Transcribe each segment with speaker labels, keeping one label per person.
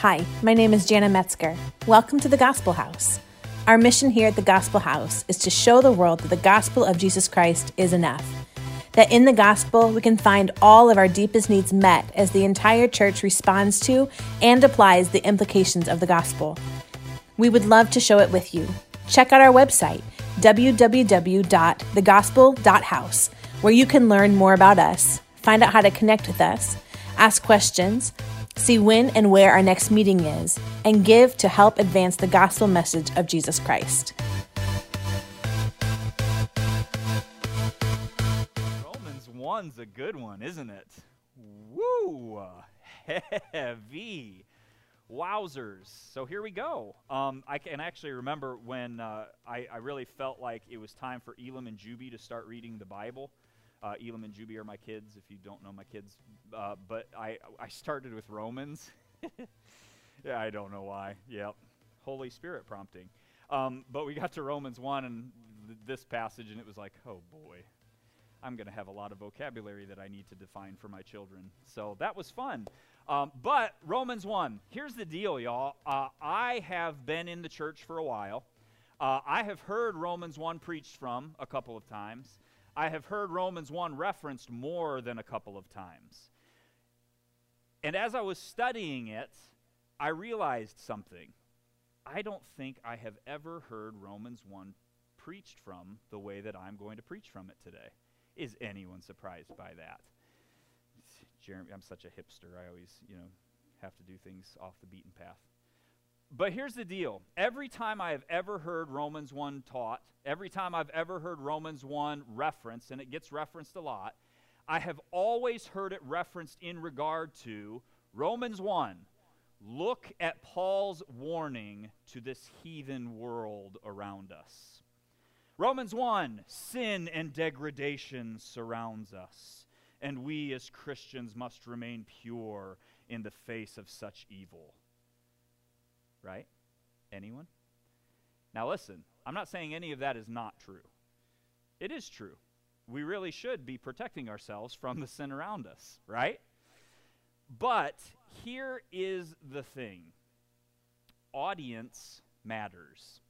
Speaker 1: Hi, my name is Jana Metzger. Welcome to the Gospel House. Our mission here at the Gospel House is to show the world that the gospel of Jesus Christ is enough. That in the gospel, we can find all of our deepest needs met as the entire church responds to and applies the implications of the gospel. We would love to show it with you. Check out our website, www.thegospel.house, where you can learn more about us, find out how to connect with us, ask questions, see when and where our next meeting is, and give to help advance the gospel message of Jesus Christ.
Speaker 2: Romans 1's a good one, isn't it? Woo! Heavy. Wowzers. So here we go. Um, I can actually remember when uh, I, I, really felt like it was time for Elam and Juby to start reading the Bible. Uh, Elam and Juby are my kids, if you don't know my kids. Uh, but I, I started with Romans. yeah, I don't know why. Yep. Holy Spirit prompting. Um, but we got to Romans 1 and th- this passage, and it was like, oh boy, I'm going to have a lot of vocabulary that I need to define for my children. So that was fun. Um, but Romans 1, here's the deal, y'all. Uh, I have been in the church for a while. Uh, I have heard Romans 1 preached from a couple of times. I have heard Romans 1 referenced more than a couple of times. And as I was studying it, I realized something. I don't think I have ever heard Romans 1 preached from the way that I'm going to preach from it today. Is anyone surprised by that? Jeremy, I'm such a hipster. I always, you know, have to do things off the beaten path. But here's the deal every time I have ever heard Romans 1 taught, every time I've ever heard Romans 1 referenced, and it gets referenced a lot, I have always heard it referenced in regard to Romans 1. Look at Paul's warning to this heathen world around us. Romans 1 Sin and degradation surrounds us, and we as Christians must remain pure in the face of such evil. Right? Anyone? Now, listen, I'm not saying any of that is not true. It is true. We really should be protecting ourselves from the sin around us, right? But here is the thing audience matters.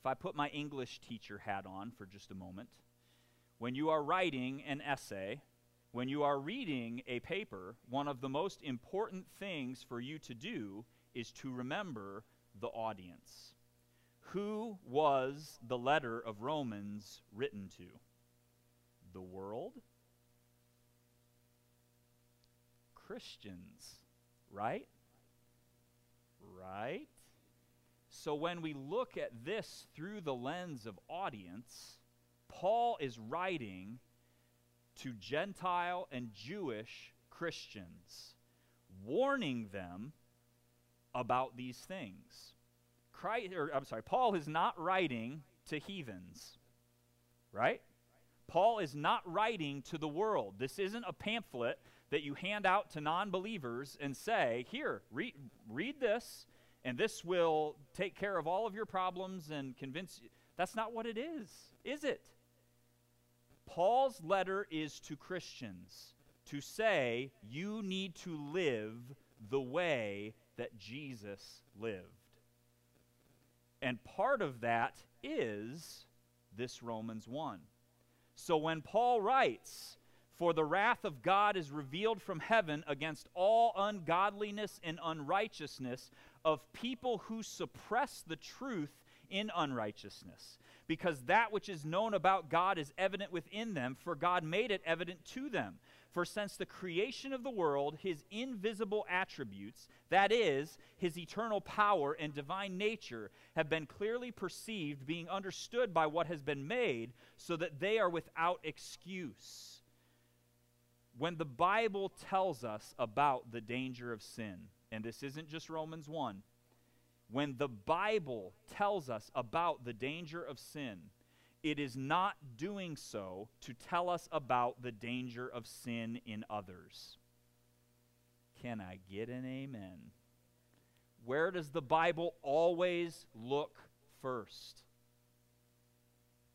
Speaker 2: If I put my English teacher hat on for just a moment, when you are writing an essay, when you are reading a paper, one of the most important things for you to do is to remember the audience. Who was the letter of Romans written to? The world? Christians, right? Right? So when we look at this through the lens of audience, Paul is writing to Gentile and Jewish Christians, warning them about these things. Christ, or, I'm sorry, Paul is not writing to heathens, right? Paul is not writing to the world. This isn't a pamphlet that you hand out to non believers and say, Here, read, read this, and this will take care of all of your problems and convince you. That's not what it is, is it? Paul's letter is to Christians to say, You need to live the way that Jesus lived. And part of that is this Romans 1. So when Paul writes, For the wrath of God is revealed from heaven against all ungodliness and unrighteousness of people who suppress the truth in unrighteousness. Because that which is known about God is evident within them, for God made it evident to them. For since the creation of the world, his invisible attributes, that is, his eternal power and divine nature, have been clearly perceived, being understood by what has been made, so that they are without excuse. When the Bible tells us about the danger of sin, and this isn't just Romans 1, when the Bible tells us about the danger of sin, it is not doing so to tell us about the danger of sin in others. Can I get an amen? Where does the Bible always look first?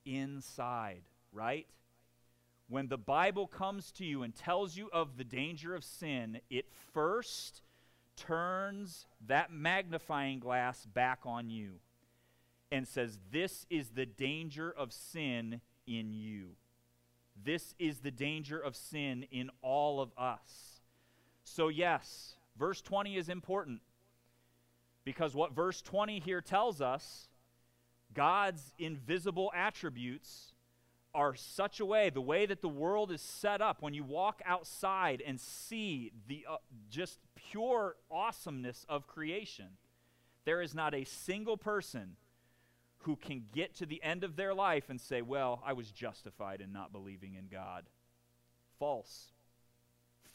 Speaker 2: Inside, right? When the Bible comes to you and tells you of the danger of sin, it first turns that magnifying glass back on you and says, This is the danger of sin in you. This is the danger of sin in all of us. So, yes, verse 20 is important because what verse 20 here tells us, God's invisible attributes are such a way, the way that the world is set up, when you walk outside and see the uh, just pure awesomeness of creation, there is not a single person who can get to the end of their life and say, Well, I was justified in not believing in God. False.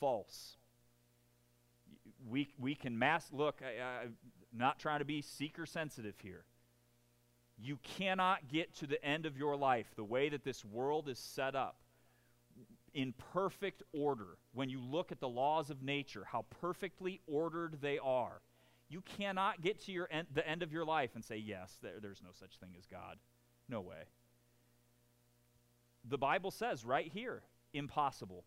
Speaker 2: False. We, we can mass look, I, am not trying to be seeker sensitive here. You cannot get to the end of your life the way that this world is set up in perfect order. When you look at the laws of nature, how perfectly ordered they are, you cannot get to your en- the end of your life and say, Yes, there, there's no such thing as God. No way. The Bible says right here, impossible.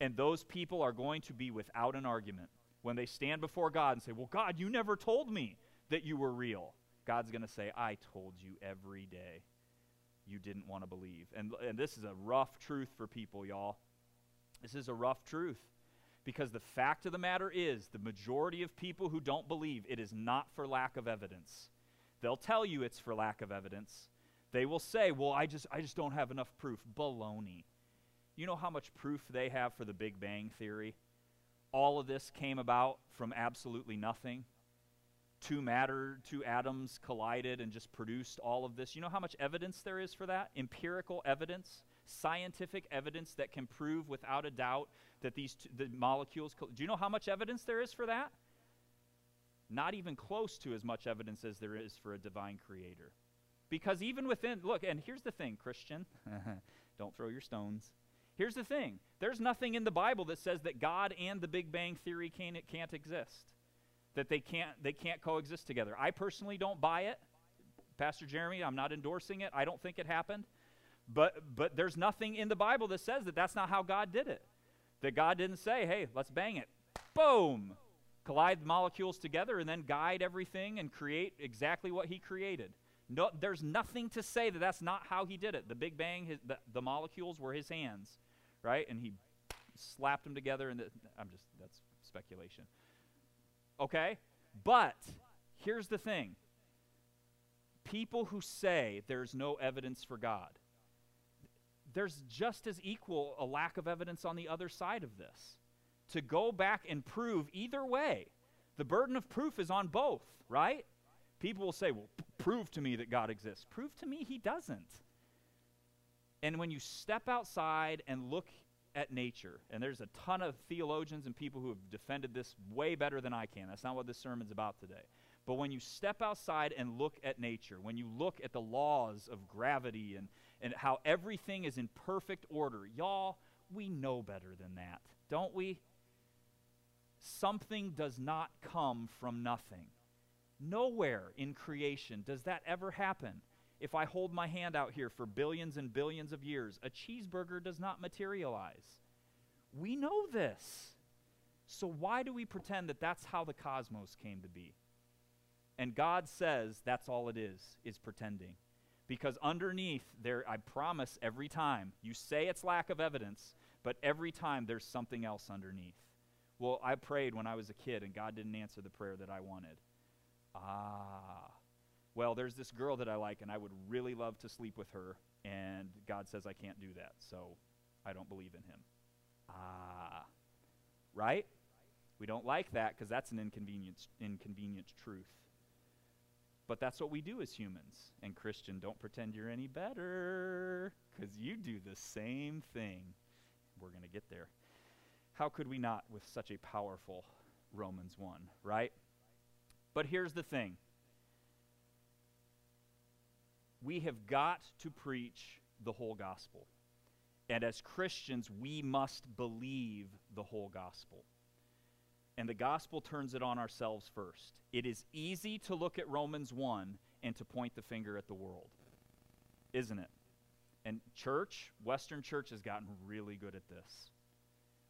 Speaker 2: And those people are going to be without an argument when they stand before God and say, Well, God, you never told me that you were real. God's going to say, I told you every day you didn't want to believe. And, and this is a rough truth for people, y'all. This is a rough truth. Because the fact of the matter is, the majority of people who don't believe, it is not for lack of evidence. They'll tell you it's for lack of evidence. They will say, Well, I just, I just don't have enough proof. Baloney. You know how much proof they have for the Big Bang Theory? All of this came about from absolutely nothing two matter, two atoms collided and just produced all of this. You know how much evidence there is for that? Empirical evidence, scientific evidence that can prove without a doubt that these two, the molecules. Co- Do you know how much evidence there is for that? Not even close to as much evidence as there is for a divine creator. Because even within, look, and here's the thing, Christian, don't throw your stones. Here's the thing there's nothing in the Bible that says that God and the Big Bang Theory can't, can't exist that they can't they can't coexist together. I personally don't buy it. Pastor Jeremy, I'm not endorsing it. I don't think it happened. But but there's nothing in the Bible that says that that's not how God did it. That God didn't say, "Hey, let's bang it." Boom. Collide molecules together and then guide everything and create exactly what he created. No, there's nothing to say that that's not how he did it. The Big Bang, his, the, the molecules were his hands, right? And he slapped them together, and the, I'm just that's speculation. Okay? But here's the thing people who say there's no evidence for God, there's just as equal a lack of evidence on the other side of this. To go back and prove either way, the burden of proof is on both, right? People will say, well, p- prove to me that God exists. Prove to me he doesn't. And when you step outside and look at nature. And there's a ton of theologians and people who have defended this way better than I can. That's not what this sermon's about today. But when you step outside and look at nature, when you look at the laws of gravity and, and how everything is in perfect order, y'all, we know better than that, don't we? Something does not come from nothing. Nowhere in creation does that ever happen if I hold my hand out here for billions and billions of years, a cheeseburger does not materialize. We know this. So why do we pretend that that's how the cosmos came to be? And God says that's all it is, is pretending. Because underneath there, I promise every time, you say it's lack of evidence, but every time there's something else underneath. Well, I prayed when I was a kid and God didn't answer the prayer that I wanted. Ah, well, there's this girl that I like and I would really love to sleep with her, and God says I can't do that, so I don't believe in him. Ah, right? We don't like that because that's an inconvenience, inconvenient truth. But that's what we do as humans. And Christian, don't pretend you're any better because you do the same thing. We're going to get there. How could we not with such a powerful Romans 1, right? But here's the thing we have got to preach the whole gospel. And as Christians, we must believe the whole gospel. And the gospel turns it on ourselves first. It is easy to look at Romans 1 and to point the finger at the world, isn't it? And church, Western church, has gotten really good at this.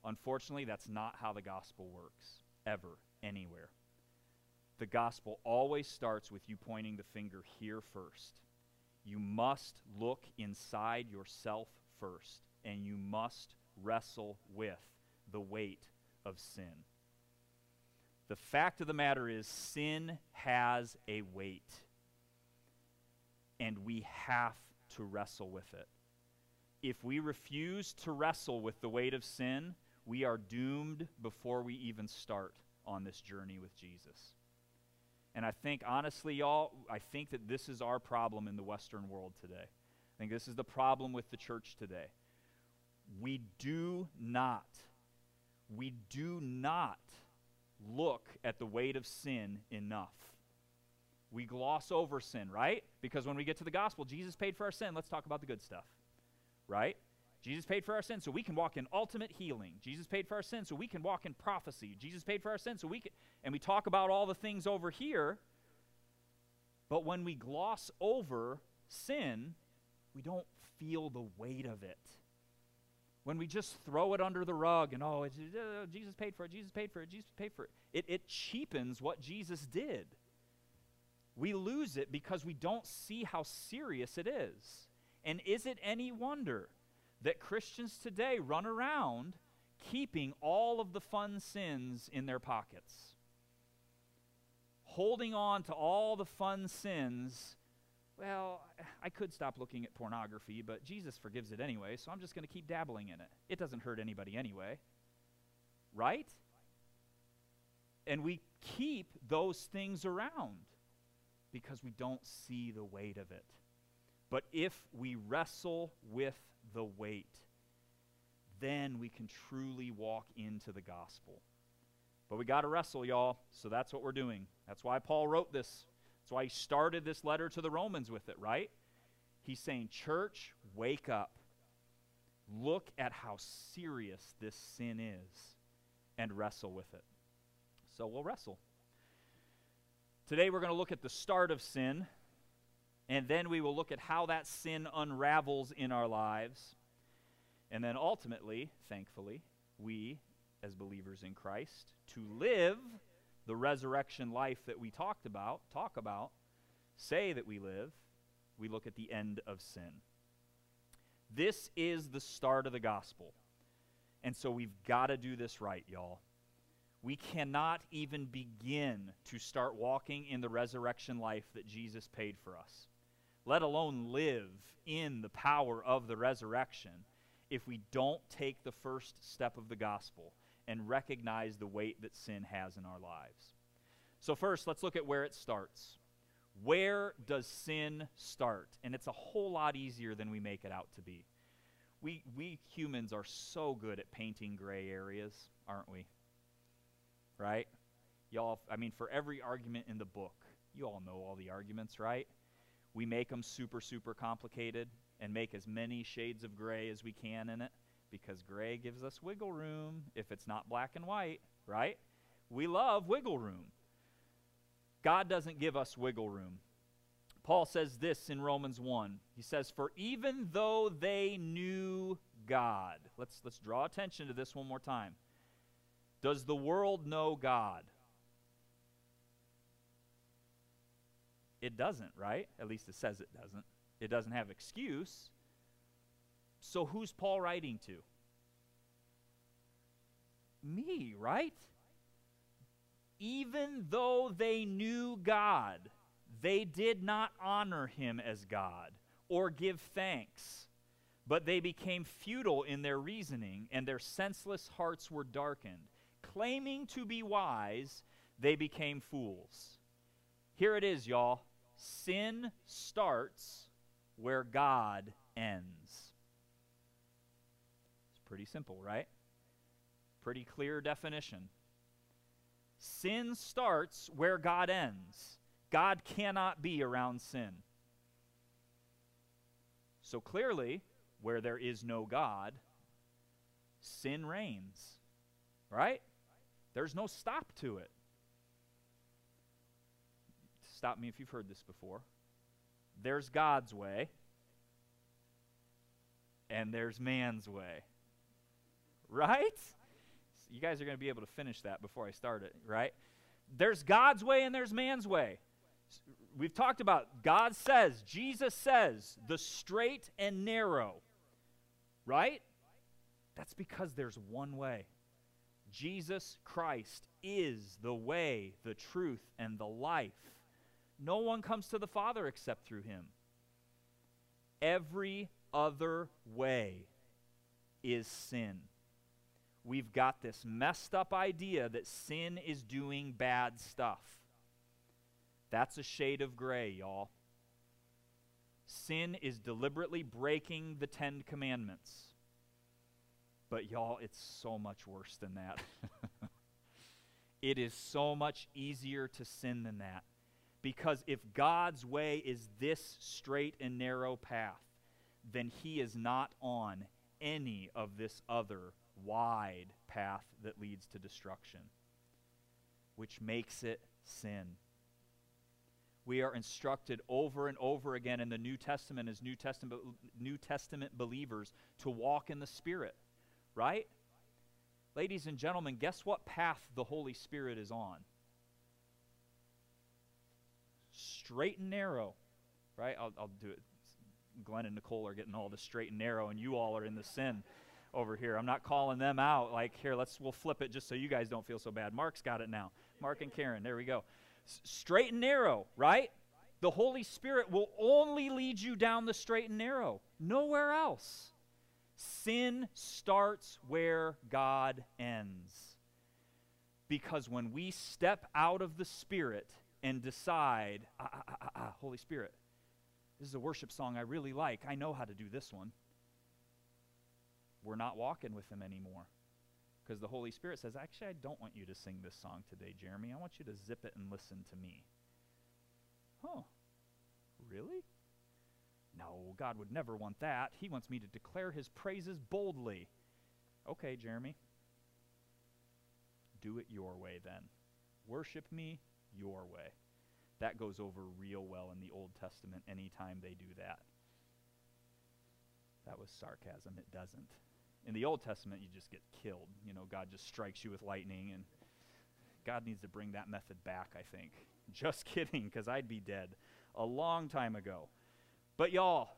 Speaker 2: Unfortunately, that's not how the gospel works, ever. anywhere. The gospel always starts with you pointing the finger here first. You must look inside yourself first, and you must wrestle with the weight of sin. The fact of the matter is, sin has a weight, and we have to wrestle with it. If we refuse to wrestle with the weight of sin, we are doomed before we even start on this journey with Jesus. And I think, honestly, y'all, I think that this is our problem in the Western world today. I think this is the problem with the church today. We do not, we do not look at the weight of sin enough. We gloss over sin, right? Because when we get to the gospel, Jesus paid for our sin. Let's talk about the good stuff, right? Jesus paid for our sin so we can walk in ultimate healing. Jesus paid for our sin so we can walk in prophecy. Jesus paid for our sin so we can, and we talk about all the things over here. But when we gloss over sin, we don't feel the weight of it. When we just throw it under the rug and, oh, uh, Jesus paid for it, Jesus paid for it, Jesus paid for it, it, it cheapens what Jesus did. We lose it because we don't see how serious it is. And is it any wonder? that Christians today run around keeping all of the fun sins in their pockets, holding on to all the fun sins. Well, I could stop looking at pornography, but Jesus forgives it anyway, so I'm just going to keep dabbling in it. It doesn't hurt anybody anyway. Right? And we keep those things around because we don't see the weight of it. But if we wrestle with the weight, then we can truly walk into the gospel. But we got to wrestle, y'all. So that's what we're doing. That's why Paul wrote this. That's why he started this letter to the Romans with it, right? He's saying, Church, wake up. Look at how serious this sin is and wrestle with it. So we'll wrestle. Today we're going to look at the start of sin and then we will look at how that sin unravels in our lives. And then ultimately, thankfully, we, as believers in Christ, to live the resurrection life that we talked about, talk about, say that we live, we look at the end of sin. This is the start of the gospel. And so we've got to do this right, y'all. We cannot even begin to start walking in the resurrection life that Jesus paid for us let alone live in the power of the resurrection, if we don't take the first step of the gospel and recognize the weight that sin has in our lives. So, first, let's look at where it starts. Where does sin start? And it's a whole lot easier than we make it out to be. We, we humans are so good at painting gray areas, aren't we? Right? Y'all, I mean, for every argument in the book, you all know all the arguments, right? we make them super, super complicated and make as many shades of gray as we can in it because gray gives us wiggle room if it's not black and white, right? We love wiggle room. God doesn't give us wiggle room. Paul says this in Romans 1. He says, For even though they knew God, let's, let's draw attention to this one more time. Does the world know God? It doesn't, right? At least it says it doesn't. It doesn't have excuse. So who's Paul writing to? Me, right? Even though they knew God, they did not honor him as God or give thanks, but they became futile in their reasoning, and their senseless hearts were darkened. Claiming to be wise, they became fools. Here it is, y'all. Sin starts where God ends. Pretty simple, right? Pretty clear definition. Sin starts where God ends. God cannot be around sin. So clearly, where there is no God, sin reigns. Right? There's no stop to it. Stop me if you've heard this before. There's God's way, and there's man's way. Right? You guys are going to be able to finish that before I start it, right? There's God's way and there's man's way. We've talked about God says, Jesus says, the straight and narrow, right? That's because there's one way. Jesus Christ is the way, the truth, and the life. No one comes to the Father except through him. Every other way is sin. We've got this messed up idea that sin is doing bad stuff. That's a shade of gray, y'all. Sin is deliberately breaking the Ten Commandments. But, y'all, it's so much worse than that. it is so much easier to sin than that. Because if God's way is this straight and narrow path, then He is not on any of this other wide path that leads to destruction, which makes it sin. We are instructed over and over again in the New Testament as New Testament, New Testament believers to walk in the Spirit, right? Ladies and gentlemen, guess what path the Holy Spirit is on? straight and narrow, right? I'll, I'll do it. Glenn and Nicole are getting all the straight and narrow, and you all are in the sin over here. I'm not calling them out. Like here, let's we'll flip it just so you guys don't feel so bad. Mark's got it now. Mark and Karen, there we go. S- straight and narrow, right? The Holy Spirit will only lead you down the straight and narrow, nowhere else. Sin starts where God ends. Because when we step out of the Spirit and decide, ah, ah, ah, ah, ah, Holy Spirit, this is a worship song I really like. I know how to do this one. We're not walking with Him anymore. Because the Holy Spirit says, actually, I don't want you to sing this song today, Jeremy. I want you to zip it and listen to me. Huh. Really? No, God would never want that. He wants me to declare His praises boldly. Okay, Jeremy. Do it your way then. Worship me your way. That goes over real well in the Old Testament anytime they do that. That was sarcasm. It doesn't. In the Old Testament, you just get killed. You know, God just strikes you with lightning, and God needs to bring that method back, I think. Just kidding, because I'd be dead a long time ago. But, y'all,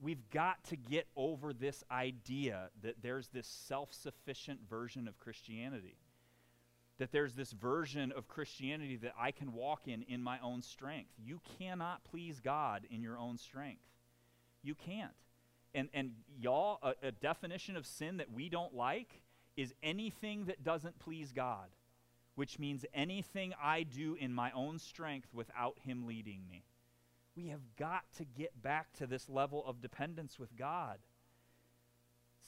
Speaker 2: we've got to get over this idea that there's this self sufficient version of Christianity that there's this version of Christianity that I can walk in in my own strength. You cannot please God in your own strength. You can't. And, and y'all, a, a definition of sin that we don't like is anything that doesn't please God, which means anything I do in my own strength without Him leading me. We have got to get back to this level of dependence with God.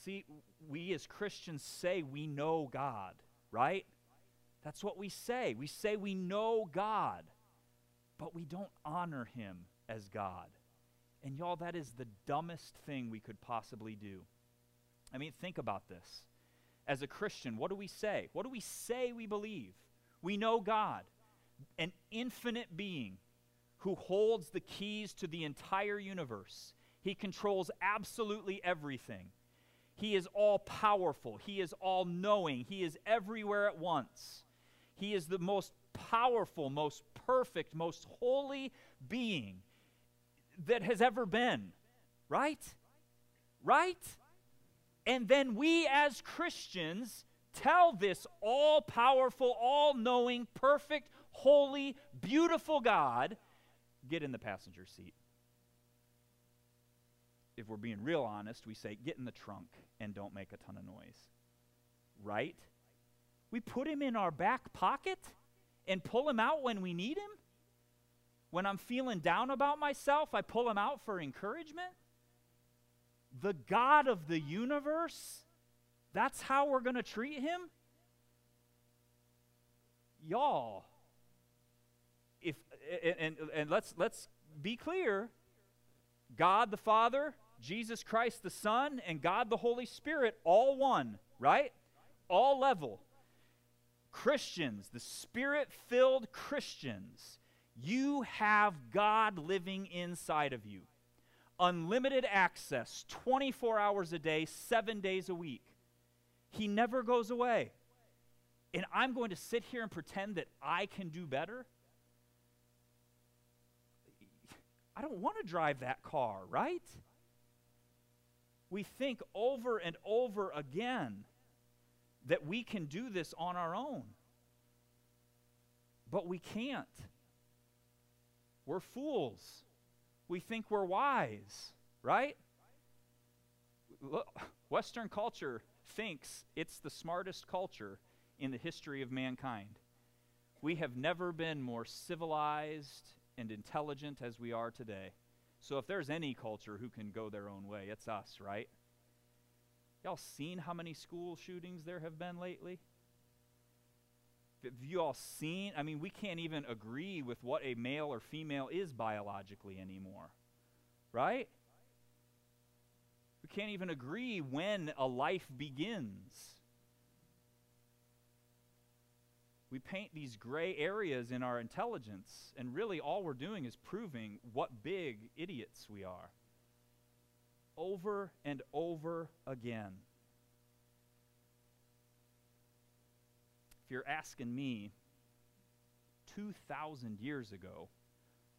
Speaker 2: See, we as Christians say we know God, right? That's what we say. We say we know God, but we don't honor him as God. And y'all, that is the dumbest thing we could possibly do. I mean, think about this. As a Christian, what do we say? What do we say we believe? We know God, an infinite being who holds the keys to the entire universe. He controls absolutely everything. He is all powerful. He is all knowing. He is everywhere at once. He is the most powerful, most perfect, most holy being that has ever been. Right? Right? And then we as Christians tell this all powerful, all knowing, perfect, holy, beautiful God get in the passenger seat. If we're being real honest, we say get in the trunk and don't make a ton of noise. Right? We put him in our back pocket and pull him out when we need him? When I'm feeling down about myself, I pull him out for encouragement? The God of the universe? That's how we're going to treat him? Y'all, if and, and, and let's let's be clear, God the Father, Jesus Christ the Son, and God the Holy Spirit, all one, right? All level. Christians, the spirit filled Christians, you have God living inside of you. Unlimited access, 24 hours a day, seven days a week. He never goes away. And I'm going to sit here and pretend that I can do better? I don't want to drive that car, right? We think over and over again that we can do this on our own. But we can't. We're fools. We think we're wise, right? Western culture thinks it's the smartest culture in the history of mankind. We have never been more civilized and intelligent as we are today. So if there's any culture who can go their own way, it's us, right? Y'all seen how many school shootings there have been lately? Have you all seen? I mean, we can't even agree with what a male or female is biologically anymore, right? We can't even agree when a life begins. We paint these gray areas in our intelligence, and really all we're doing is proving what big idiots we are. Over and over again. If you're asking me, 2,000 years ago,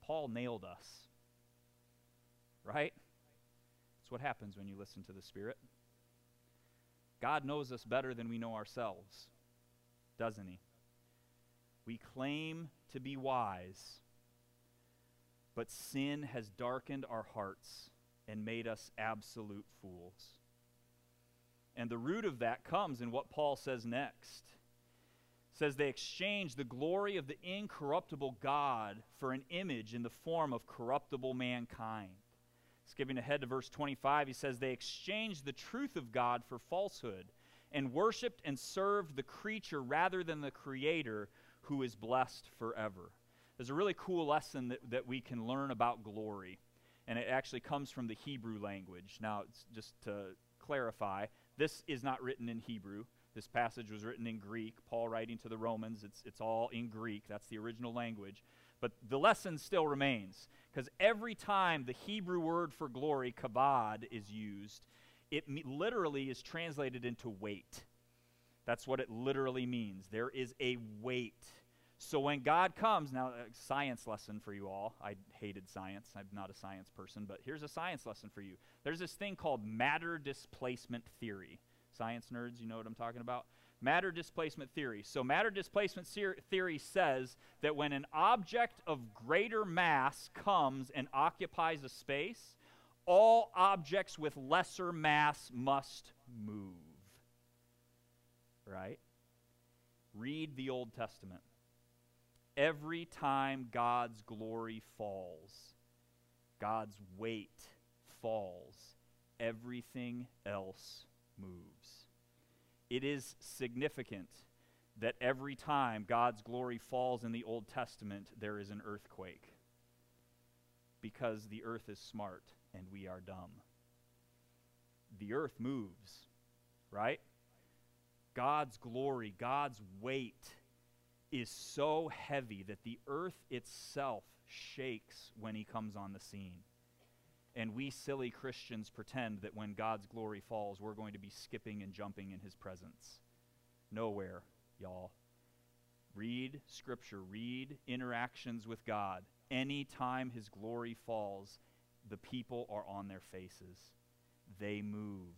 Speaker 2: Paul nailed us. Right? That's what happens when you listen to the Spirit. God knows us better than we know ourselves, doesn't He? We claim to be wise, but sin has darkened our hearts and made us absolute fools. And the root of that comes in what Paul says next. Says they exchanged the glory of the incorruptible God for an image in the form of corruptible mankind Skipping ahead to verse 25, he says, They exchanged the truth of God for falsehood and worshiped and served the creature rather than the Creator who is blessed forever. There's a really cool lesson that, that we can learn about glory, and it actually comes from the Hebrew language. Now, just to clarify, this is not written in Hebrew. This passage was written in Greek. Paul writing to the Romans, it's, it's all in Greek. That's the original language. But the lesson still remains. Because every time the Hebrew word for glory, kabod, is used, it me- literally is translated into weight. That's what it literally means. There is a weight. So when God comes, now, a science lesson for you all. I hated science. I'm not a science person, but here's a science lesson for you. There's this thing called matter displacement theory. Science nerds, you know what I'm talking about? matter displacement theory. So, matter displacement theory says that when an object of greater mass comes and occupies a space, all objects with lesser mass must move. Right? Read the Old Testament. Every time God's glory falls, God's weight falls, everything else moves it is significant that every time God's glory falls in the Old Testament, there is an earthquake. Because the earth is smart and we are dumb. The earth moves, right? God's glory, God's weight is so heavy that the earth itself shakes when he comes on the scene. And we silly Christians pretend that when God's glory falls, we're going to be skipping and jumping in his presence. Nowhere, y'all. Read Scripture, read interactions with God. Anytime his glory falls, the people are on their faces. They move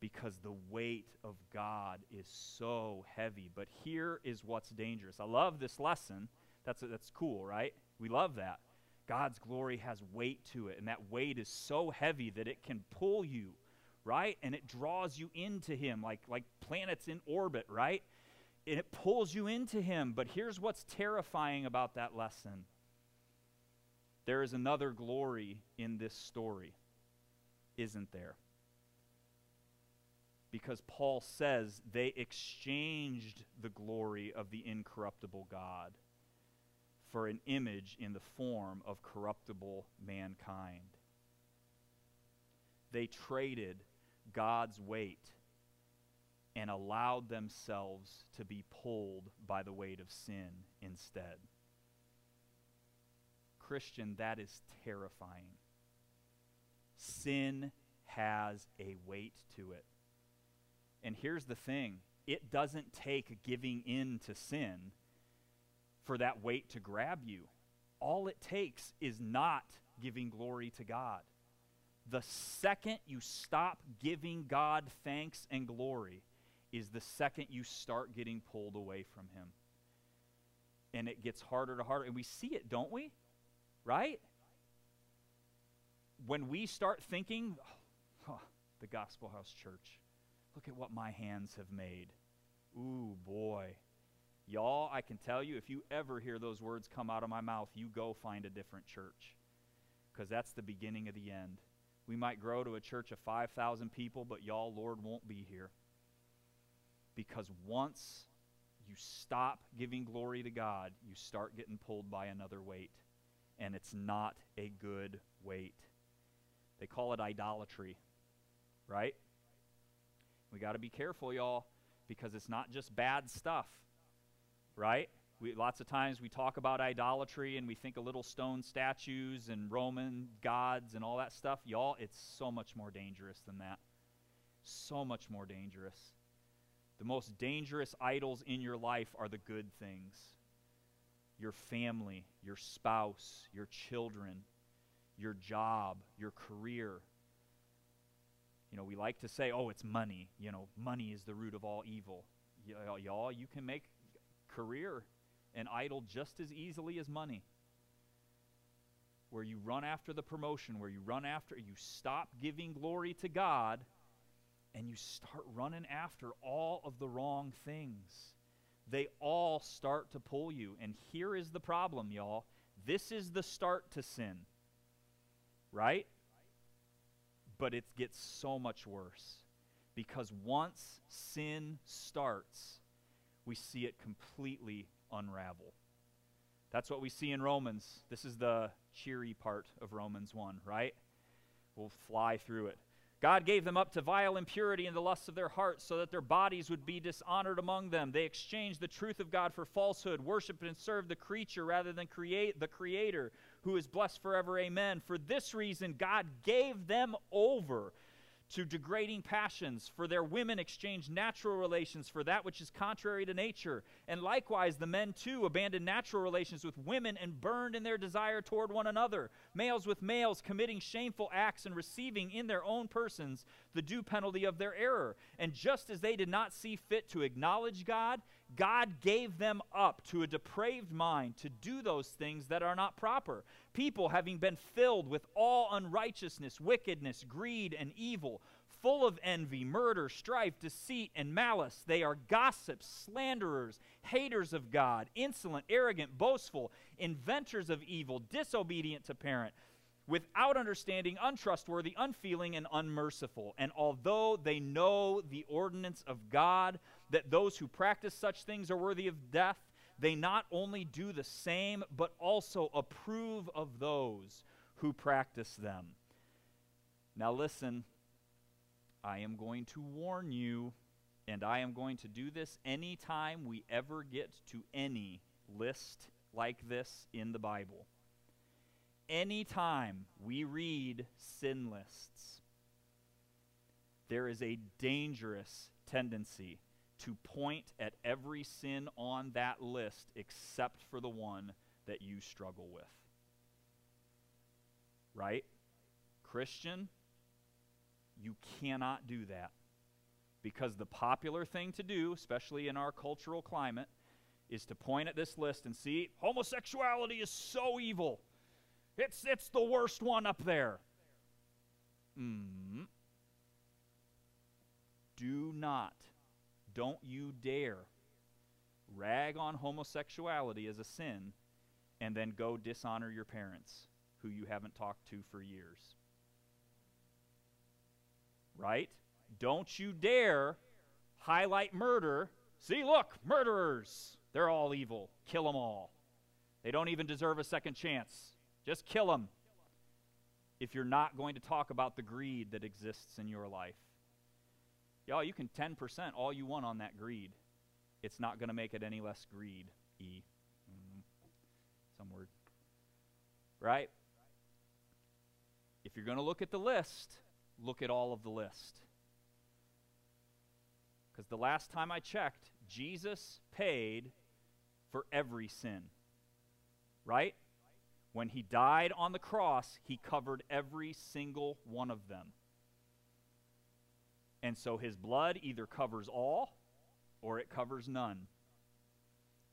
Speaker 2: because the weight of God is so heavy. But here is what's dangerous. I love this lesson. That's, that's cool, right? We love that. God's glory has weight to it, and that weight is so heavy that it can pull you, right? And it draws you into Him like, like planets in orbit, right? And it pulls you into Him. But here's what's terrifying about that lesson there is another glory in this story, isn't there? Because Paul says they exchanged the glory of the incorruptible God for an image in the form of corruptible mankind. They traded God's weight and allowed themselves to be pulled by the weight of sin instead. Christian, that is terrifying. Sin has a weight to it. And here's the thing it doesn't take giving in to sin for that weight to grab you. All it takes is not giving glory to God. The second you stop giving God thanks and glory is the second you start getting pulled away from Him. And it gets harder to harder. And we see it, don't we? Right? When we start thinking, oh, the Gospel House Church, look at what my hands have made. Ooh, boy. Y'all, I can tell you, if you ever hear those words come out of my mouth, you go find a different church. Because that's the beginning of the end. We might grow to a church of 5,000 people, but y'all, Lord won't be here. Because once you stop giving glory to God, you start getting pulled by another weight. And it's not a good weight. They call it idolatry, right? We got to be careful, y'all, because it's not just bad stuff, right? We, lots of times we talk about idolatry and we think of little stone statues and Roman gods and all that stuff. Y'all, it's so much more dangerous than that. So much more dangerous. The most dangerous idols in your life are the good things your family, your spouse, your children, your job, your career. You know, we like to say, oh, it's money. You know, money is the root of all evil. Y'all, you can make career an idol just as easily as money. Where you run after the promotion, where you run after, you stop giving glory to God and you start running after all of the wrong things. They all start to pull you. And here is the problem, y'all. This is the start to sin, right? But it gets so much worse. Because once sin starts, we see it completely unravel. That's what we see in Romans. This is the cheery part of Romans 1, right? We'll fly through it. God gave them up to vile impurity and the lusts of their hearts so that their bodies would be dishonored among them. They exchanged the truth of God for falsehood, worshiped and served the creature rather than create the creator, who is blessed forever. Amen. For this reason God gave them over to degrading passions, for their women exchanged natural relations for that which is contrary to nature. And likewise, the men too abandoned natural relations with women and burned in their desire toward one another, males with males, committing shameful acts and receiving in their own persons the due penalty of their error. And just as they did not see fit to acknowledge God, God gave them up to a depraved mind to do those things that are not proper. People, having been filled with all unrighteousness, wickedness, greed, and evil, full of envy, murder, strife, deceit, and malice, they are gossips, slanderers, haters of God, insolent, arrogant, boastful, inventors of evil, disobedient to parent without understanding, untrustworthy, unfeeling, and unmerciful. And although they know the ordinance of God, that those who practice such things are worthy of death, they not only do the same, but also approve of those who practice them. Now, listen, I am going to warn you, and I am going to do this anytime we ever get to any list like this in the Bible. Anytime we read sin lists, there is a dangerous tendency to point at every sin on that list except for the one that you struggle with. Right? Christian, you cannot do that. Because the popular thing to do, especially in our cultural climate, is to point at this list and see homosexuality is so evil. It's, it's the worst one up there. Mm. Do not don't you dare rag on homosexuality as a sin and then go dishonor your parents who you haven't talked to for years. Right? Don't you dare highlight murder. See, look, murderers. They're all evil. Kill them all. They don't even deserve a second chance. Just kill them if you're not going to talk about the greed that exists in your life. Y'all, you can 10% all you want on that greed. It's not going to make it any less greed. E. Mm, some word. Right? If you're going to look at the list, look at all of the list. Because the last time I checked, Jesus paid for every sin. Right? When he died on the cross, he covered every single one of them. And so his blood either covers all or it covers none.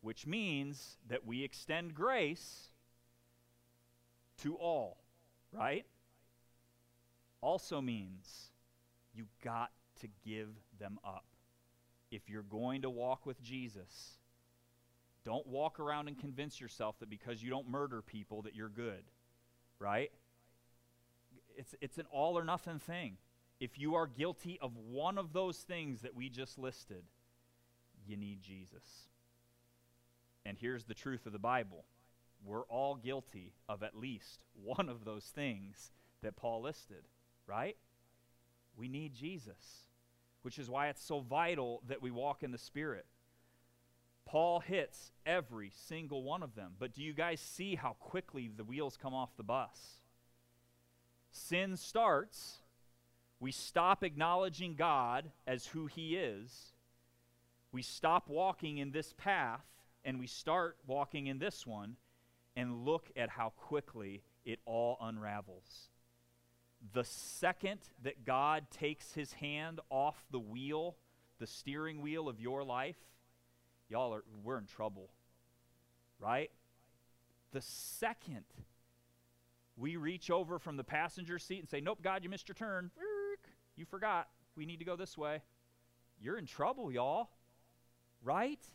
Speaker 2: Which means that we extend grace to all, right? Also means you got to give them up. If you're going to walk with Jesus, don't walk around and convince yourself that because you don't murder people that you're good, right? It's, it's an all or nothing thing. If you are guilty of one of those things that we just listed, you need Jesus. And here's the truth of the Bible we're all guilty of at least one of those things that Paul listed, right? We need Jesus, which is why it's so vital that we walk in the Spirit. Paul hits every single one of them. But do you guys see how quickly the wheels come off the bus? Sin starts, we stop acknowledging God as who He is, we stop walking in this path, and we start walking in this one, and look at how quickly it all unravels. The second that God takes his hand off the wheel, the steering wheel of your life, y'all are we're in trouble. Right? The second we reach over from the passenger seat and say, "Nope, God, you missed your turn. You forgot. We need to go this way." You're in trouble, y'all. Right?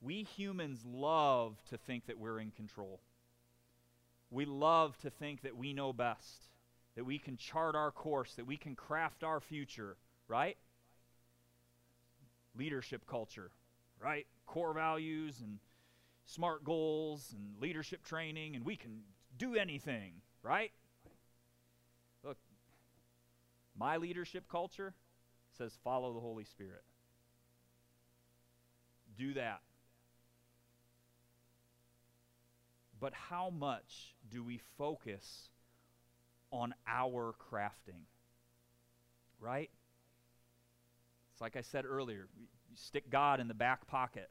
Speaker 2: We humans love to think that we're in control. We love to think that we know best, that we can chart our course, that we can craft our future, right? Leadership culture, right? Core values and smart goals and leadership training, and we can do anything, right? My leadership culture says follow the Holy Spirit. Do that. But how much do we focus on our crafting? Right? It's like I said earlier, you stick God in the back pocket.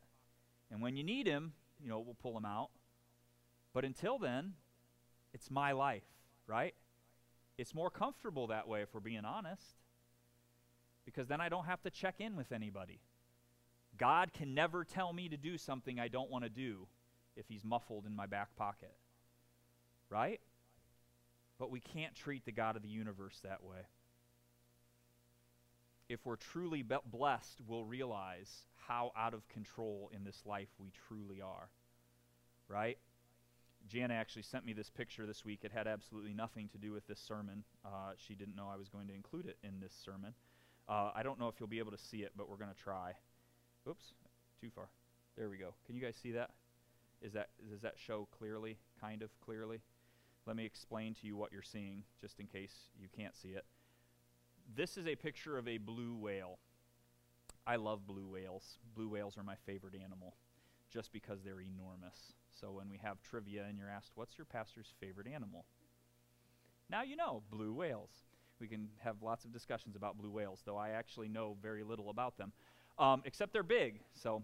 Speaker 2: And when you need him, you know, we'll pull him out. But until then, it's my life, right? It's more comfortable that way if we're being honest. Because then I don't have to check in with anybody. God can never tell me to do something I don't want to do if he's muffled in my back pocket. Right? But we can't treat the God of the universe that way. If we're truly be- blessed, we'll realize how out of control in this life we truly are. Right? Jana actually sent me this picture this week. It had absolutely nothing to do with this sermon. Uh, she didn't know I was going to include it in this sermon. Uh, I don't know if you'll be able to see it, but we're going to try. Oops, too far. There we go. Can you guys see that? Is that does that show clearly, kind of clearly? Let me explain to you what you're seeing, just in case you can't see it. This is a picture of a blue whale. I love blue whales. Blue whales are my favorite animal, just because they're enormous. So when we have trivia and you're asked, what's your pastor's favorite animal? Now you know, blue whales. We can have lots of discussions about blue whales, though I actually know very little about them, um, except they're big. So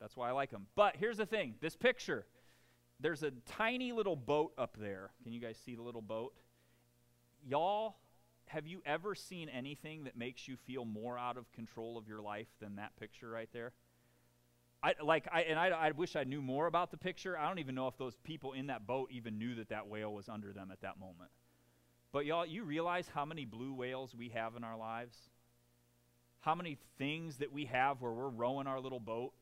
Speaker 2: that's why I like them. But here's the thing this picture, there's a tiny little boat up there. Can you guys see the little boat? Y'all, have you ever seen anything that makes you feel more out of control of your life than that picture right there? I, like I and I, I wish I knew more about the picture. I don't even know if those people in that boat even knew that that whale was under them at that moment. But y'all, you realize how many blue whales we have in our lives? How many things that we have where we're rowing our little boat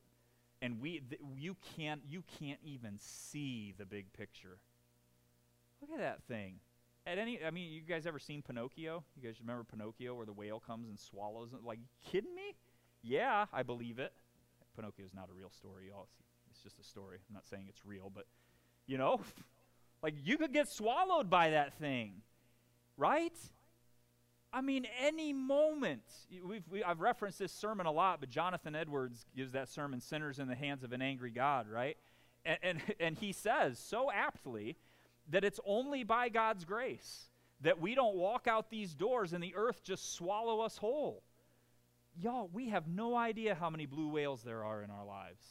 Speaker 2: and we th- you can't you can't even see the big picture. Look at that thing. At any, I mean, you guys ever seen Pinocchio? You guys remember Pinocchio, where the whale comes and swallows it? Like, kidding me? Yeah, I believe it. Pinocchio is not a real story, y'all. It's, it's just a story. I'm not saying it's real, but you know, like you could get swallowed by that thing, right? I mean, any moment. We've, we, I've referenced this sermon a lot, but Jonathan Edwards gives that sermon, Sinners in the Hands of an Angry God, right? And, and, and he says so aptly that it's only by God's grace that we don't walk out these doors and the earth just swallow us whole. Y'all, we have no idea how many blue whales there are in our lives.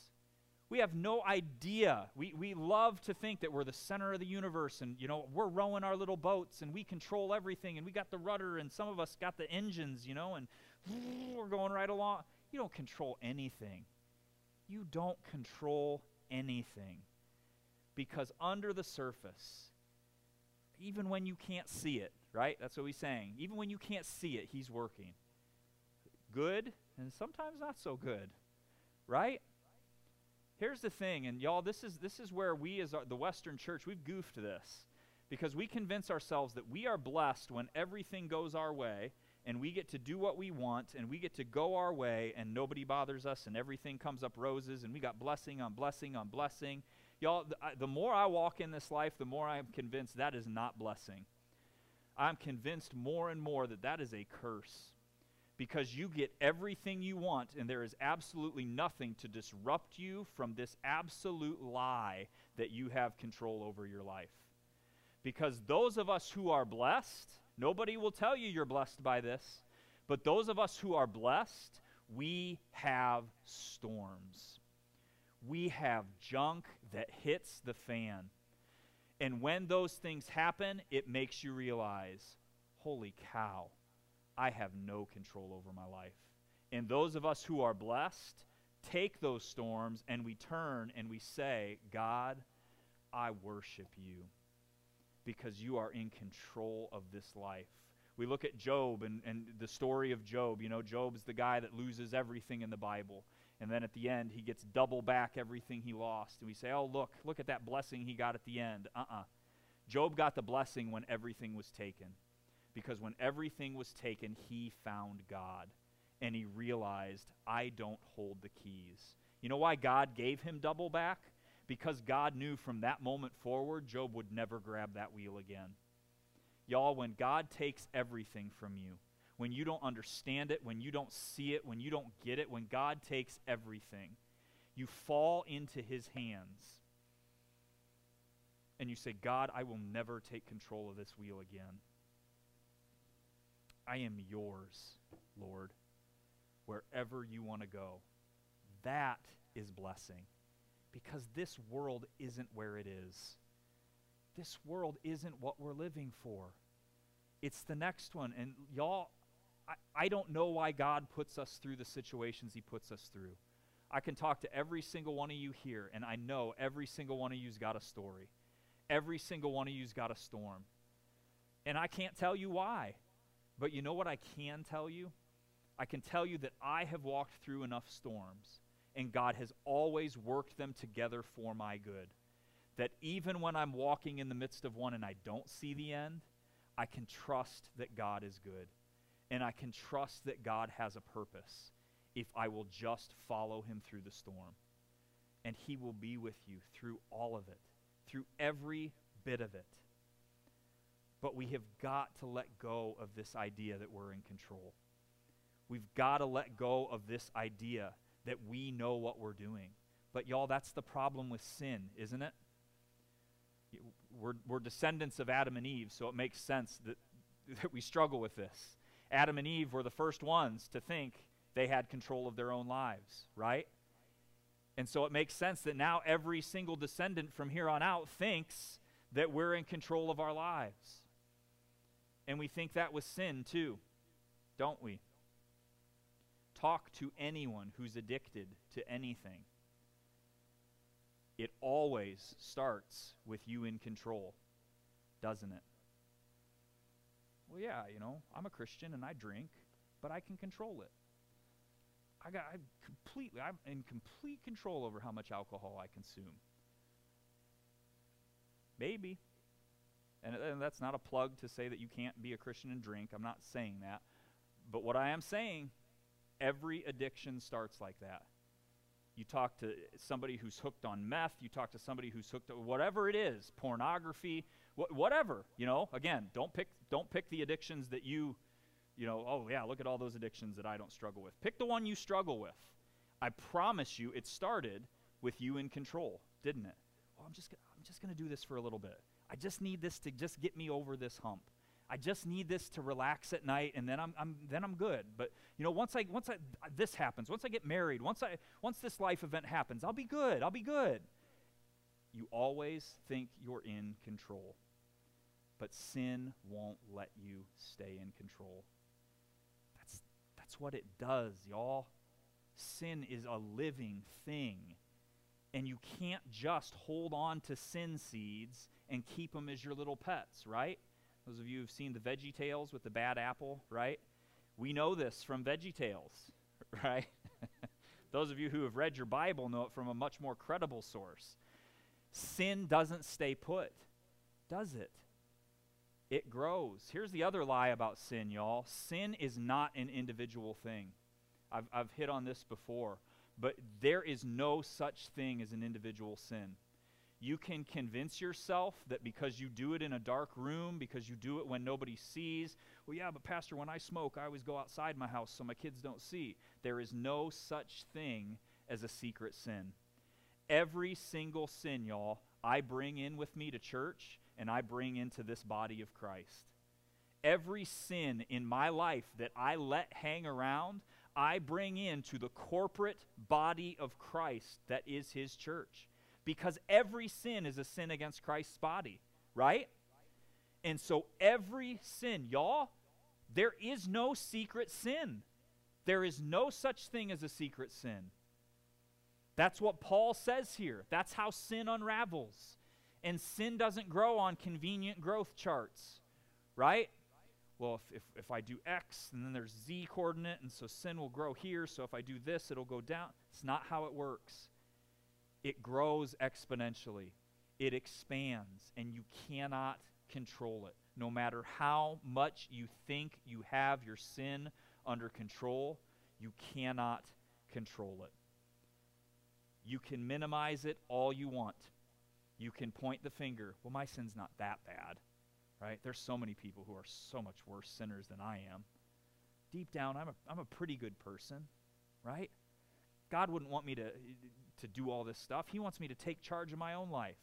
Speaker 2: We have no idea. We, we love to think that we're the center of the universe and, you know, we're rowing our little boats and we control everything and we got the rudder and some of us got the engines, you know, and we're going right along. You don't control anything. You don't control anything. Because under the surface, even when you can't see it, right? That's what he's saying. Even when you can't see it, he's working. Good and sometimes not so good, right? Here's the thing, and y'all, this is this is where we as our, the Western Church we've goofed this because we convince ourselves that we are blessed when everything goes our way and we get to do what we want and we get to go our way and nobody bothers us and everything comes up roses and we got blessing on blessing on blessing. Y'all, the, I, the more I walk in this life, the more I'm convinced that is not blessing. I'm convinced more and more that that is a curse because you get everything you want, and there is absolutely nothing to disrupt you from this absolute lie that you have control over your life. Because those of us who are blessed, nobody will tell you you're blessed by this, but those of us who are blessed, we have storms. We have junk that hits the fan. And when those things happen, it makes you realize, holy cow I have no control over my life. And those of us who are blessed take those storms and we turn and we say, God, I worship you because you are in control of this life. We look at Job and, and the story of Job. You know, Job's the guy that loses everything in the Bible. And then at the end, he gets double back everything he lost. And we say, oh, look, look at that blessing he got at the end. Uh uh-uh. uh Job got the blessing when everything was taken because when everything was taken, he found God and he realized, I don't hold the keys. You know why God gave him double back? Because God knew from that moment forward, Job would never grab that wheel again. Y'all, when God takes everything from you, when you don't understand it, when you don't see it, when you don't get it, when God takes everything, you fall into his hands. And you say, God, I will never take control of this wheel again. I am yours, Lord, wherever you want to go. That is blessing because this world isn't where it is. This world isn't what we're living for. It's the next one. And y'all, I, I don't know why God puts us through the situations He puts us through. I can talk to every single one of you here, and I know every single one of you's got a story. Every single one of you's got a storm. And I can't tell you why. But you know what I can tell you? I can tell you that I have walked through enough storms, and God has always worked them together for my good. That even when I'm walking in the midst of one and I don't see the end, I can trust that God is good. And I can trust that God has a purpose if I will just follow him through the storm. And he will be with you through all of it, through every bit of it. But we have got to let go of this idea that we're in control. We've got to let go of this idea that we know what we're doing. But, y'all, that's the problem with sin, isn't it? We're, we're descendants of Adam and Eve, so it makes sense that, that we struggle with this. Adam and Eve were the first ones to think they had control of their own lives, right? And so it makes sense that now every single descendant from here on out thinks that we're in control of our lives. And we think that was sin too, don't we? Talk to anyone who's addicted to anything. It always starts with you in control, doesn't it? Well, yeah, you know, I'm a Christian and I drink, but I can control it. I got I completely I'm in complete control over how much alcohol I consume. Maybe. And, and that's not a plug to say that you can't be a Christian and drink. I'm not saying that. But what I am saying, every addiction starts like that. You talk to somebody who's hooked on meth, you talk to somebody who's hooked on whatever it is, pornography, wh- whatever, you know. Again, don't pick don't pick the addictions that you you know, oh yeah, look at all those addictions that I don't struggle with. Pick the one you struggle with. I promise you it started with you in control, didn't it? Well, I'm just I'm just going to do this for a little bit. I just need this to just get me over this hump. I just need this to relax at night, and then I'm, I'm then I'm good. But you know, once I once I, this happens, once I get married, once I once this life event happens, I'll be good. I'll be good. You always think you're in control, but sin won't let you stay in control. That's that's what it does, y'all. Sin is a living thing. And you can't just hold on to sin seeds and keep them as your little pets, right? Those of you who've seen the Veggie Tales with the bad apple, right? We know this from Veggie Tales, right? Those of you who have read your Bible know it from a much more credible source. Sin doesn't stay put, does it? It grows. Here's the other lie about sin, y'all sin is not an individual thing. I've, I've hit on this before, but there is no such thing as an individual sin you can convince yourself that because you do it in a dark room, because you do it when nobody sees, well, yeah, but Pastor, when I smoke, I always go outside my house so my kids don't see. There is no such thing as a secret sin. Every single sin, y'all, I bring in with me to church and I bring into this body of Christ. Every sin in my life that I let hang around, I bring into the corporate body of Christ that is his church because every sin is a sin against Christ's body, right? And so every sin, y'all, there is no secret sin. There is no such thing as a secret sin. That's what Paul says here. That's how sin unravels. And sin doesn't grow on convenient growth charts, right? Well, if, if, if I do X and then there's Z coordinate, and so sin will grow here, so if I do this, it'll go down. It's not how it works it grows exponentially. It expands, and you cannot control it. No matter how much you think you have your sin under control, you cannot control it. You can minimize it all you want. You can point the finger. Well, my sin's not that bad, right? There's so many people who are so much worse sinners than I am. Deep down, I'm a, I'm a pretty good person, right? God wouldn't want me to to do all this stuff. He wants me to take charge of my own life.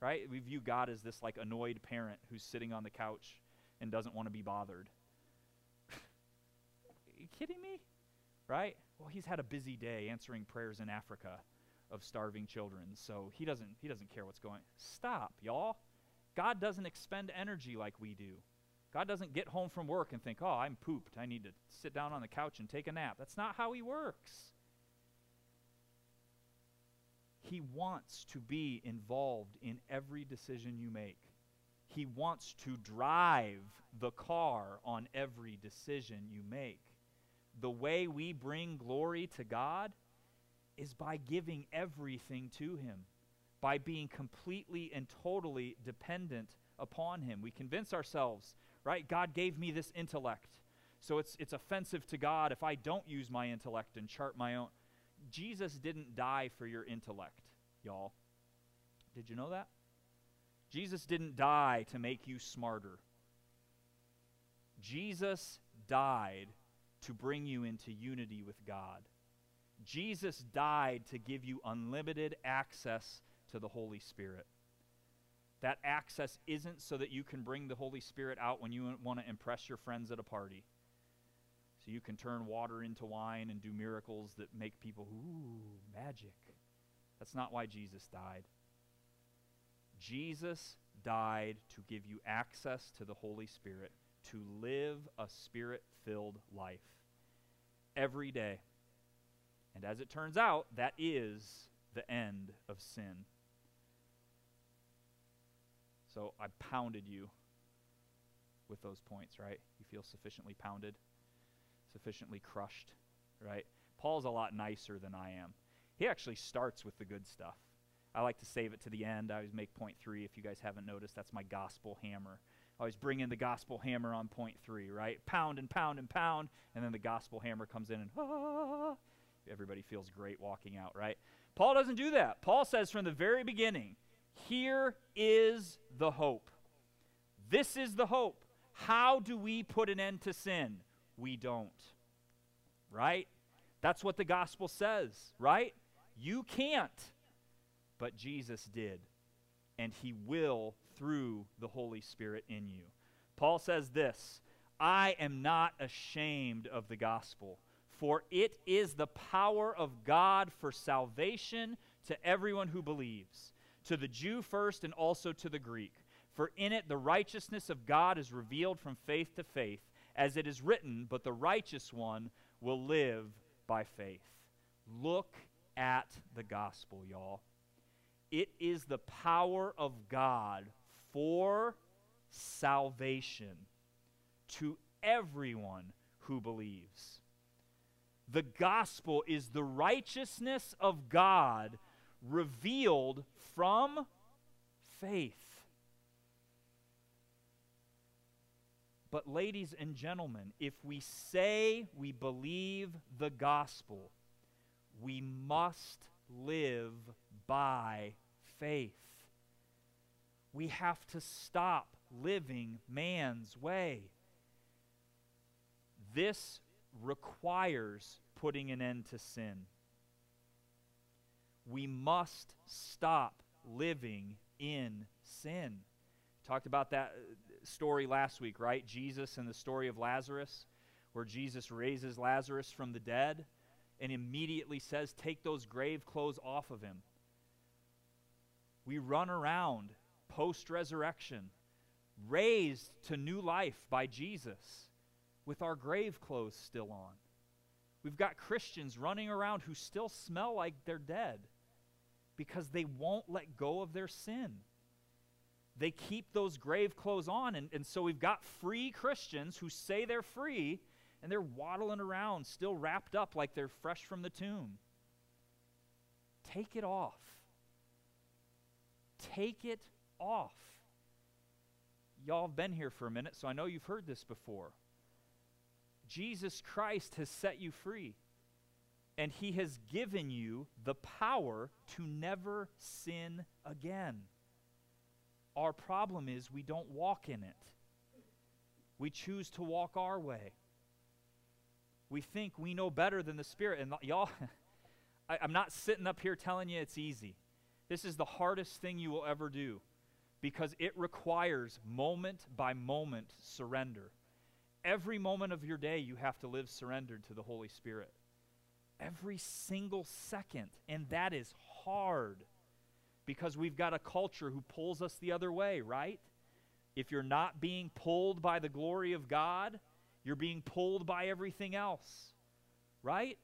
Speaker 2: Right? We view God as this like annoyed parent who's sitting on the couch and doesn't want to be bothered. You kidding me? Right? Well, he's had a busy day answering prayers in Africa of starving children, so he doesn't he doesn't care what's going. Stop, y'all. God doesn't expend energy like we do. God doesn't get home from work and think, "Oh, I'm pooped. I need to sit down on the couch and take a nap." That's not how he works. He wants to be involved in every decision you make. He wants to drive the car on every decision you make. The way we bring glory to God is by giving everything to Him, by being completely and totally dependent upon Him. We convince ourselves, right? God gave me this intellect. So it's, it's offensive to God if I don't use my intellect and chart my own. Jesus didn't die for your intellect, y'all. Did you know that? Jesus didn't die to make you smarter. Jesus died to bring you into unity with God. Jesus died to give you unlimited access to the Holy Spirit. That access isn't so that you can bring the Holy Spirit out when you want to impress your friends at a party. So you can turn water into wine and do miracles that make people, ooh, magic. That's not why Jesus died. Jesus died to give you access to the Holy Spirit, to live a spirit filled life every day. And as it turns out, that is the end of sin. So I pounded you with those points, right? You feel sufficiently pounded, sufficiently crushed, right? Paul's a lot nicer than I am. He actually starts with the good stuff. I like to save it to the end. I always make point three. If you guys haven't noticed, that's my gospel hammer. I always bring in the gospel hammer on point three, right? Pound and pound and pound, and then the gospel hammer comes in and ah, everybody feels great walking out, right? Paul doesn't do that. Paul says from the very beginning, here is the hope. This is the hope. How do we put an end to sin? We don't. Right? That's what the gospel says, right? You can't, but Jesus did. And he will through the Holy Spirit in you. Paul says this I am not ashamed of the gospel, for it is the power of God for salvation to everyone who believes, to the Jew first and also to the Greek. For in it the righteousness of God is revealed from faith to faith, as it is written, But the righteous one will live by faith. Look at the gospel, y'all. It is the power of God for salvation to everyone who believes. The gospel is the righteousness of God revealed from faith. But, ladies and gentlemen, if we say we believe the gospel, we must live by faith. We have to stop living man's way. This requires putting an end to sin. We must stop living in sin. Talked about that story last week, right? Jesus and the story of Lazarus, where Jesus raises Lazarus from the dead and immediately says, Take those grave clothes off of him. We run around post resurrection, raised to new life by Jesus, with our grave clothes still on. We've got Christians running around who still smell like they're dead because they won't let go of their sin. They keep those grave clothes on. And, and so we've got free Christians who say they're free and they're waddling around still wrapped up like they're fresh from the tomb. Take it off. Take it off. Y'all have been here for a minute, so I know you've heard this before. Jesus Christ has set you free and he has given you the power to never sin again. Our problem is we don't walk in it. We choose to walk our way. We think we know better than the Spirit. And y'all, I, I'm not sitting up here telling you it's easy. This is the hardest thing you will ever do because it requires moment by moment surrender. Every moment of your day, you have to live surrendered to the Holy Spirit every single second. And that is hard because we've got a culture who pulls us the other way, right? If you're not being pulled by the glory of God, you're being pulled by everything else, right?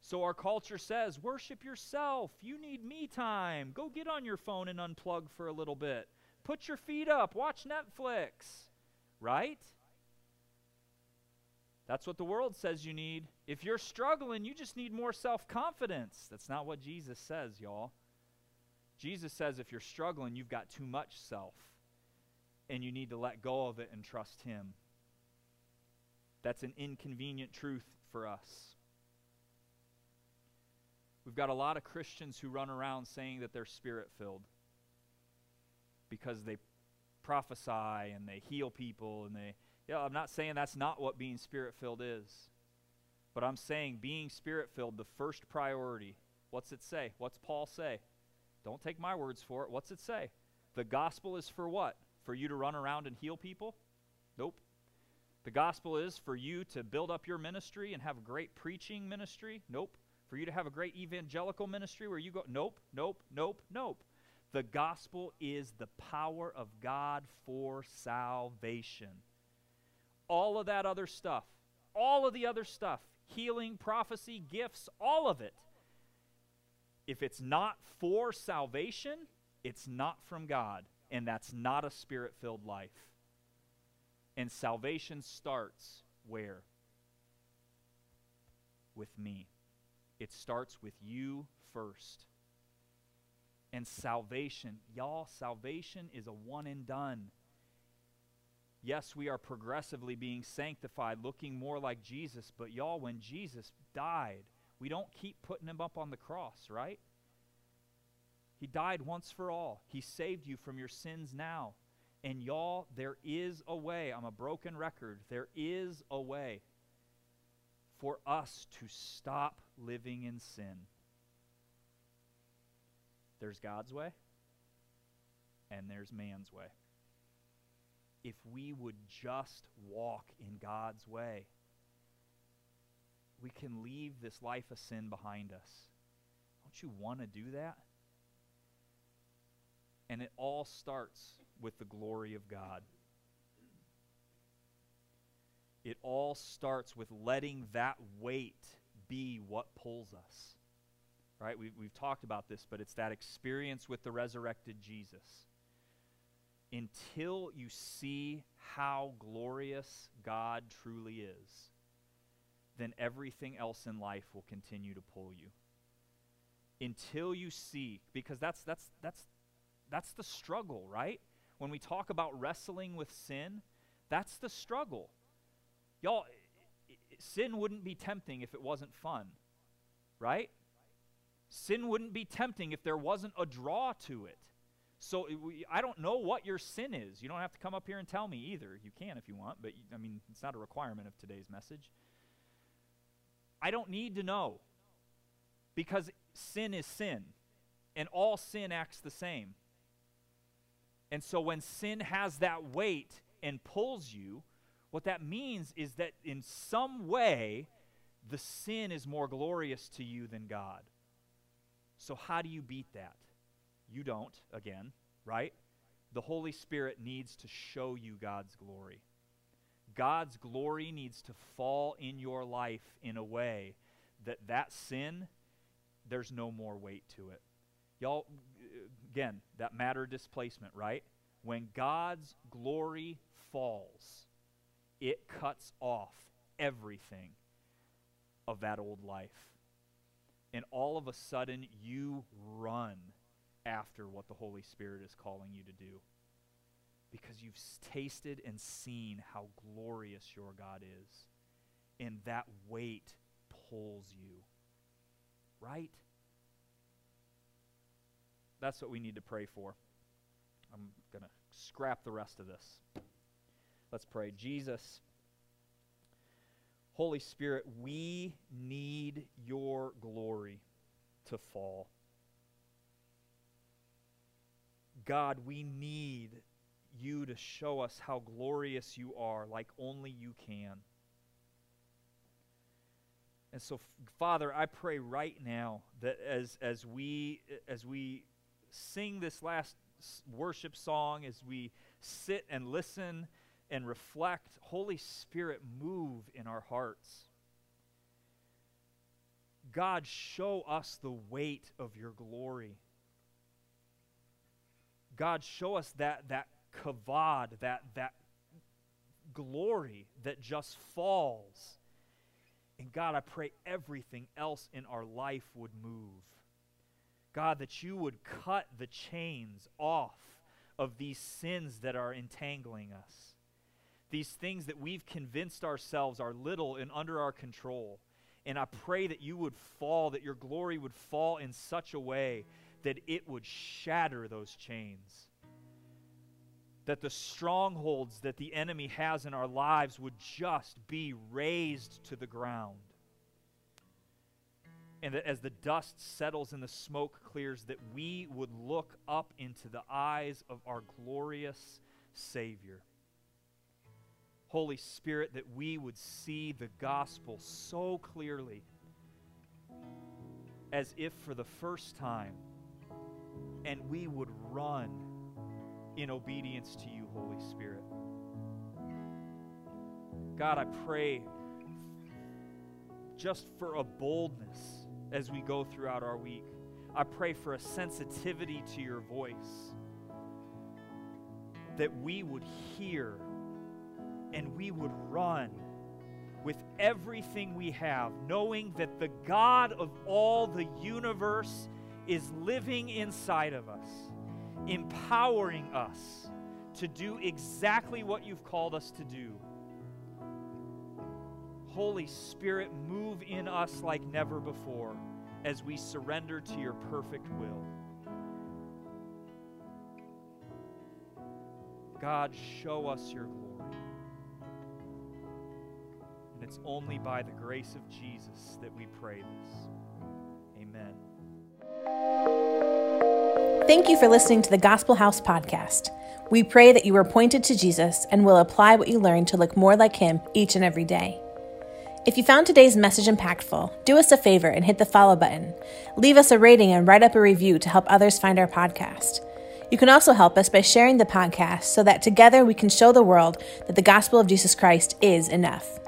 Speaker 2: So our culture says, worship yourself. You need me time. Go get on your phone and unplug for a little bit. Put your feet up. Watch Netflix, right? That's what the world says you need. If you're struggling, you just need more self confidence. That's not what Jesus says, y'all. Jesus says if you're struggling, you've got too much self, and you need to let go of it and trust Him. That's an inconvenient truth for us. We've got a lot of Christians who run around saying that they're spirit filled because they prophesy and they heal people and they yeah, I'm not saying that's not what being spirit filled is. But I'm saying being spirit filled, the first priority. What's it say? What's Paul say? Don't take my words for it. What's it say? The gospel is for what? For you to run around and heal people? Nope. The gospel is for you to build up your ministry and have a great preaching ministry? Nope. For you to have a great evangelical ministry where you go? Nope, nope, nope, nope. The gospel is the power of God for salvation all of that other stuff, all of the other stuff, healing, prophecy, gifts, all of it. If it's not for salvation, it's not from God, and that's not a spirit filled life. And salvation starts where? With me. It starts with you first. And salvation, y'all, salvation is a one and done. Yes, we are progressively being sanctified, looking more like Jesus, but y'all, when Jesus died, we don't keep putting him up on the cross, right? He died once for all. He saved you from your sins now. And y'all, there is a way. I'm a broken record. There is a way for us to stop living in sin. There's God's way, and there's man's way if we would just walk in God's way. We can leave this life of sin behind us. Don't you want to do that? And it all starts with the glory of God. It all starts with letting that weight be what pulls us. Right? We've, we've talked about this, but it's that experience with the resurrected Jesus. Until you see how glorious God truly is, then everything else in life will continue to pull you. Until you see, because that's, that's, that's, that's the struggle, right? When we talk about wrestling with sin, that's the struggle. Y'all, sin wouldn't be tempting if it wasn't fun, right? Sin wouldn't be tempting if there wasn't a draw to it. So I don't know what your sin is. You don't have to come up here and tell me either. You can if you want, but I mean, it's not a requirement of today's message. I don't need to know because sin is sin, and all sin acts the same. And so when sin has that weight and pulls you, what that means is that in some way, the sin is more glorious to you than God. So, how do you beat that? You don't, again, right? The Holy Spirit needs to show you God's glory. God's glory needs to fall in your life in a way that that sin, there's no more weight to it. Y'all, again, that matter displacement, right? When God's glory falls, it cuts off everything of that old life. And all of a sudden, you run after what the Holy Spirit is calling you to do because you've tasted and seen how glorious your God is. And that weight pulls you. Right? That's what we need to pray for. I'm going to scrap the rest of this. Let's pray. Jesus, Holy Spirit, we need your glory to fall. God, we need you to show us how glorious you are like only you can. And so, Father, I pray right now that as, as, we, as we sing this last worship song, as we sit and listen and reflect, Holy Spirit, move in our hearts. God, show us the weight of your glory. God, show us that, that kavod, that, that glory that just falls. And God, I pray everything else in our life would move. God, that you would cut the chains off of these sins that are entangling us, these things that we've convinced ourselves are little and under our control. And I pray that you would fall, that your glory would fall in such a way that it would shatter those chains that the strongholds that the enemy has in our lives would just be razed to the ground. And that as the dust settles and the smoke clears, that we would look up into the eyes of our glorious Savior. Holy Spirit, that we would see the gospel so clearly as if for the first time, and we would run in obedience to you, Holy Spirit. God, I pray just for a boldness as we go throughout our week. I pray for a sensitivity to your voice that we would hear and we would run with everything we have, knowing that the God of all the universe is living inside of us empowering us to do exactly what you've called us to do. Holy Spirit, move in us like never before as we surrender to your perfect will. God, show us your glory. And it's only by the grace of Jesus that we pray this.
Speaker 1: Thank you for listening to the Gospel House podcast. We pray that you are pointed to Jesus and will apply what you learned to look more like him each and every day. If you found today's message impactful, do us a favor and hit the follow button. Leave us a rating and write up a review to help others find our podcast. You can also help us by sharing the podcast so that together we can show the world that the gospel of Jesus Christ is enough.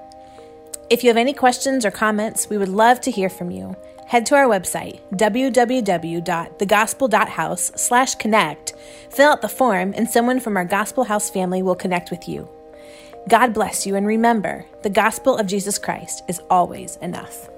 Speaker 1: If you have any questions or comments, we would love to hear from you. Head to our website, www.thegospel.house slash connect, fill out the form, and someone from our Gospel House family will connect with you. God bless you, and remember, the gospel of Jesus Christ is always enough.